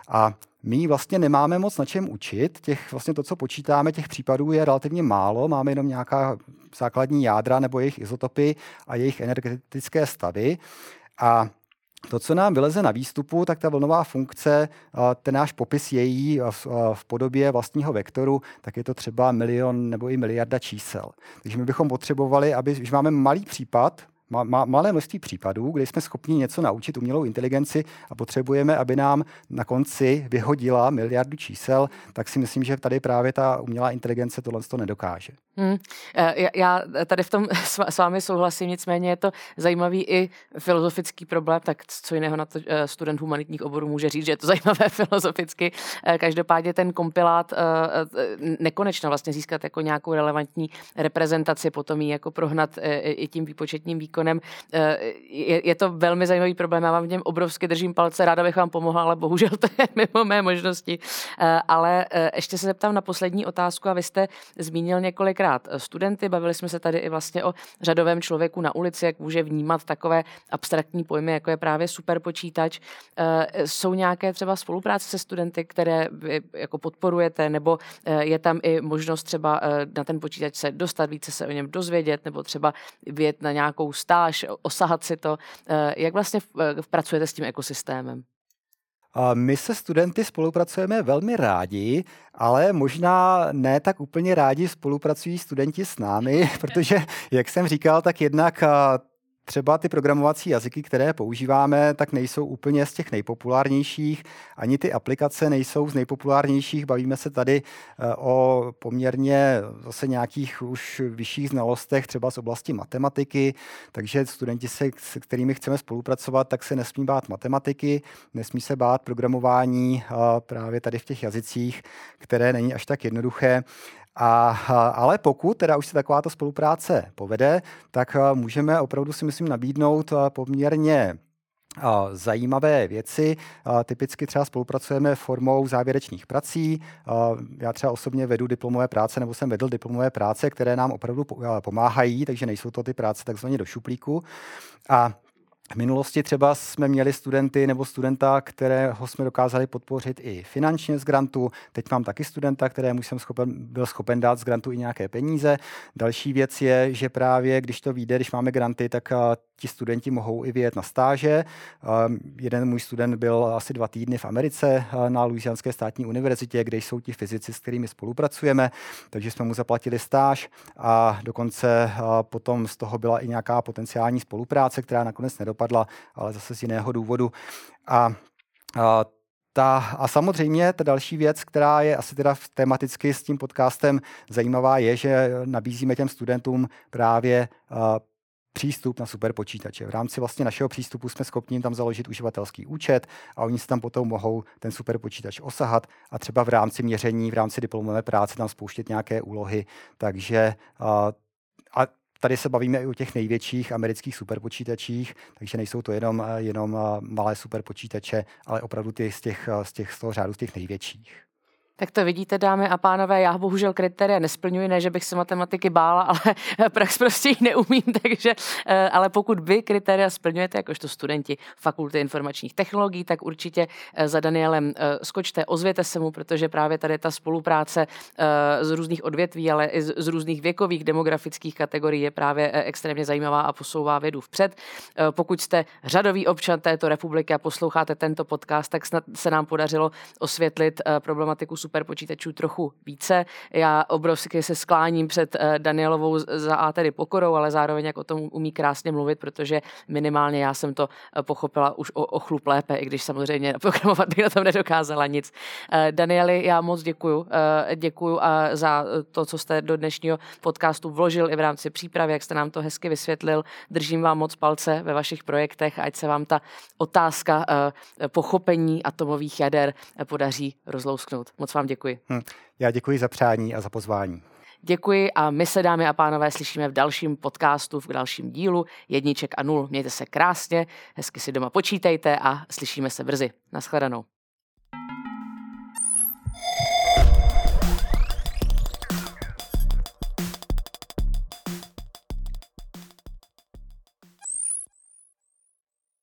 A my vlastně nemáme moc na čem učit. Těch, vlastně to, co počítáme, těch případů je relativně málo. Máme jenom nějaká základní jádra nebo jejich izotopy a jejich energetické stavy. A to, co nám vyleze na výstupu, tak ta vlnová funkce, ten náš popis její v podobě vlastního vektoru, tak je to třeba milion nebo i miliarda čísel. Takže my bychom potřebovali, aby, když máme malý případ, má, má, malé množství případů, kde jsme schopni něco naučit umělou inteligenci a potřebujeme, aby nám na konci vyhodila miliardu čísel, tak si myslím, že tady právě ta umělá inteligence tohle to nedokáže. Hmm. Já tady v tom s vámi souhlasím, nicméně je to zajímavý i filozofický problém, tak co jiného na to eh, student humanitních oborů může říct, že je to [laughs] zajímavé filozoficky. Eh, každopádně ten kompilát nekonečně vlastně získat jako nějakou relevantní reprezentaci, potom ji jako prohnat i tím výpočetním výkonem. Je, je to velmi zajímavý problém, já vám v něm obrovsky držím palce, ráda bych vám pomohla, ale bohužel to je mimo mé možnosti. Ale ještě se zeptám na poslední otázku a vy jste zmínil několikrát kolikrát eh, studenty, bavili jsme se tady i vlastně o řadovém člověku na ulici, jak může vnímat takové abstraktní pojmy, jako je právě superpočítač. Eh, jsou nějaké třeba spolupráce se studenty, které vy jako podporujete, nebo eh, je tam i možnost třeba na ten počítač se dostat, více se o něm dozvědět, nebo třeba vyjet na nějakou stáž, osahat si to. Jak vlastně pracujete s tím ekosystémem? My se studenty spolupracujeme velmi rádi, ale možná ne tak úplně rádi spolupracují studenti s námi, [laughs] protože, jak jsem říkal, tak jednak třeba ty programovací jazyky, které používáme, tak nejsou úplně z těch nejpopulárnějších, ani ty aplikace nejsou z nejpopulárnějších. Bavíme se tady eh, o poměrně zase nějakých už vyšších znalostech, třeba z oblasti matematiky, takže studenti, se, s kterými chceme spolupracovat, tak se nesmí bát matematiky, nesmí se bát programování eh, právě tady v těch jazycích, které není až tak jednoduché. A, ale pokud teda už se takováto spolupráce povede, tak můžeme opravdu si myslím nabídnout poměrně zajímavé věci. Typicky třeba spolupracujeme formou závěrečných prací. Já třeba osobně vedu diplomové práce, nebo jsem vedl diplomové práce, které nám opravdu pomáhají, takže nejsou to ty práce takzvaně do šuplíku. A v minulosti třeba jsme měli studenty nebo studenta, kterého jsme dokázali podpořit i finančně z grantu. Teď mám taky studenta, kterému jsem schopen, byl schopen dát z grantu i nějaké peníze. Další věc je, že právě když to vyjde, když máme granty, tak ti studenti mohou i vyjet na stáže. Jeden můj student byl asi dva týdny v Americe na Louisianské státní univerzitě, kde jsou ti fyzici, s kterými spolupracujeme, takže jsme mu zaplatili stáž a dokonce potom z toho byla i nějaká potenciální spolupráce, která nakonec nedopadla, ale zase z jiného důvodu. A, a ta, a samozřejmě ta další věc, která je asi teda tematicky s tím podcastem zajímavá, je, že nabízíme těm studentům právě uh, přístup na superpočítače. V rámci vlastně našeho přístupu jsme schopni jim tam založit uživatelský účet a oni si tam potom mohou ten superpočítač osahat a třeba v rámci měření, v rámci diplomové práce tam spouštět nějaké úlohy. Takže a tady se bavíme i o těch největších amerických superpočítačích, takže nejsou to jenom, jenom malé superpočítače, ale opravdu ty z těch, z těch z toho řádu z těch největších. Tak to vidíte, dámy a pánové, já bohužel kritéria nesplňuji, ne, že bych se matematiky bála, ale [laughs] prax prostě ji neumím, [laughs] takže, eh, ale pokud vy kritéria splňujete, jakožto studenti Fakulty informačních technologií, tak určitě eh, za Danielem eh, skočte, ozvěte se mu, protože právě tady ta spolupráce z různých odvětví, ale i z různých věkových demografických kategorií je právě extrémně zajímavá a posouvá vědu vpřed. Pokud jste řadový občan této republiky a posloucháte tento podcast, tak snad se nám podařilo osvětlit problematiku superpočítačů trochu více. Já obrovsky se skláním před eh, Danielovou za A tedy pokorou, ale zároveň jak o tom umí krásně mluvit, protože minimálně já jsem to eh, pochopila už o, o chlup lépe, i když samozřejmě [laughs] programovat bych na tom nedokázala nic. Eh, Danieli, já moc děkuju. Děkuju za to, co jste do dnešního podcastu vložil i v rámci přípravy, jak jste nám to hezky vysvětlil. Držím vám moc palce ve vašich projektech, ať se vám ta otázka pochopení atomových jader podaří rozlousknout. Moc vám děkuji. Hm. Já děkuji za přání a za pozvání. Děkuji a my se, dámy a pánové, slyšíme v dalším podcastu, v dalším dílu Jedniček a nul. Mějte se krásně, hezky si doma počítejte a slyšíme se brzy. Naschledanou.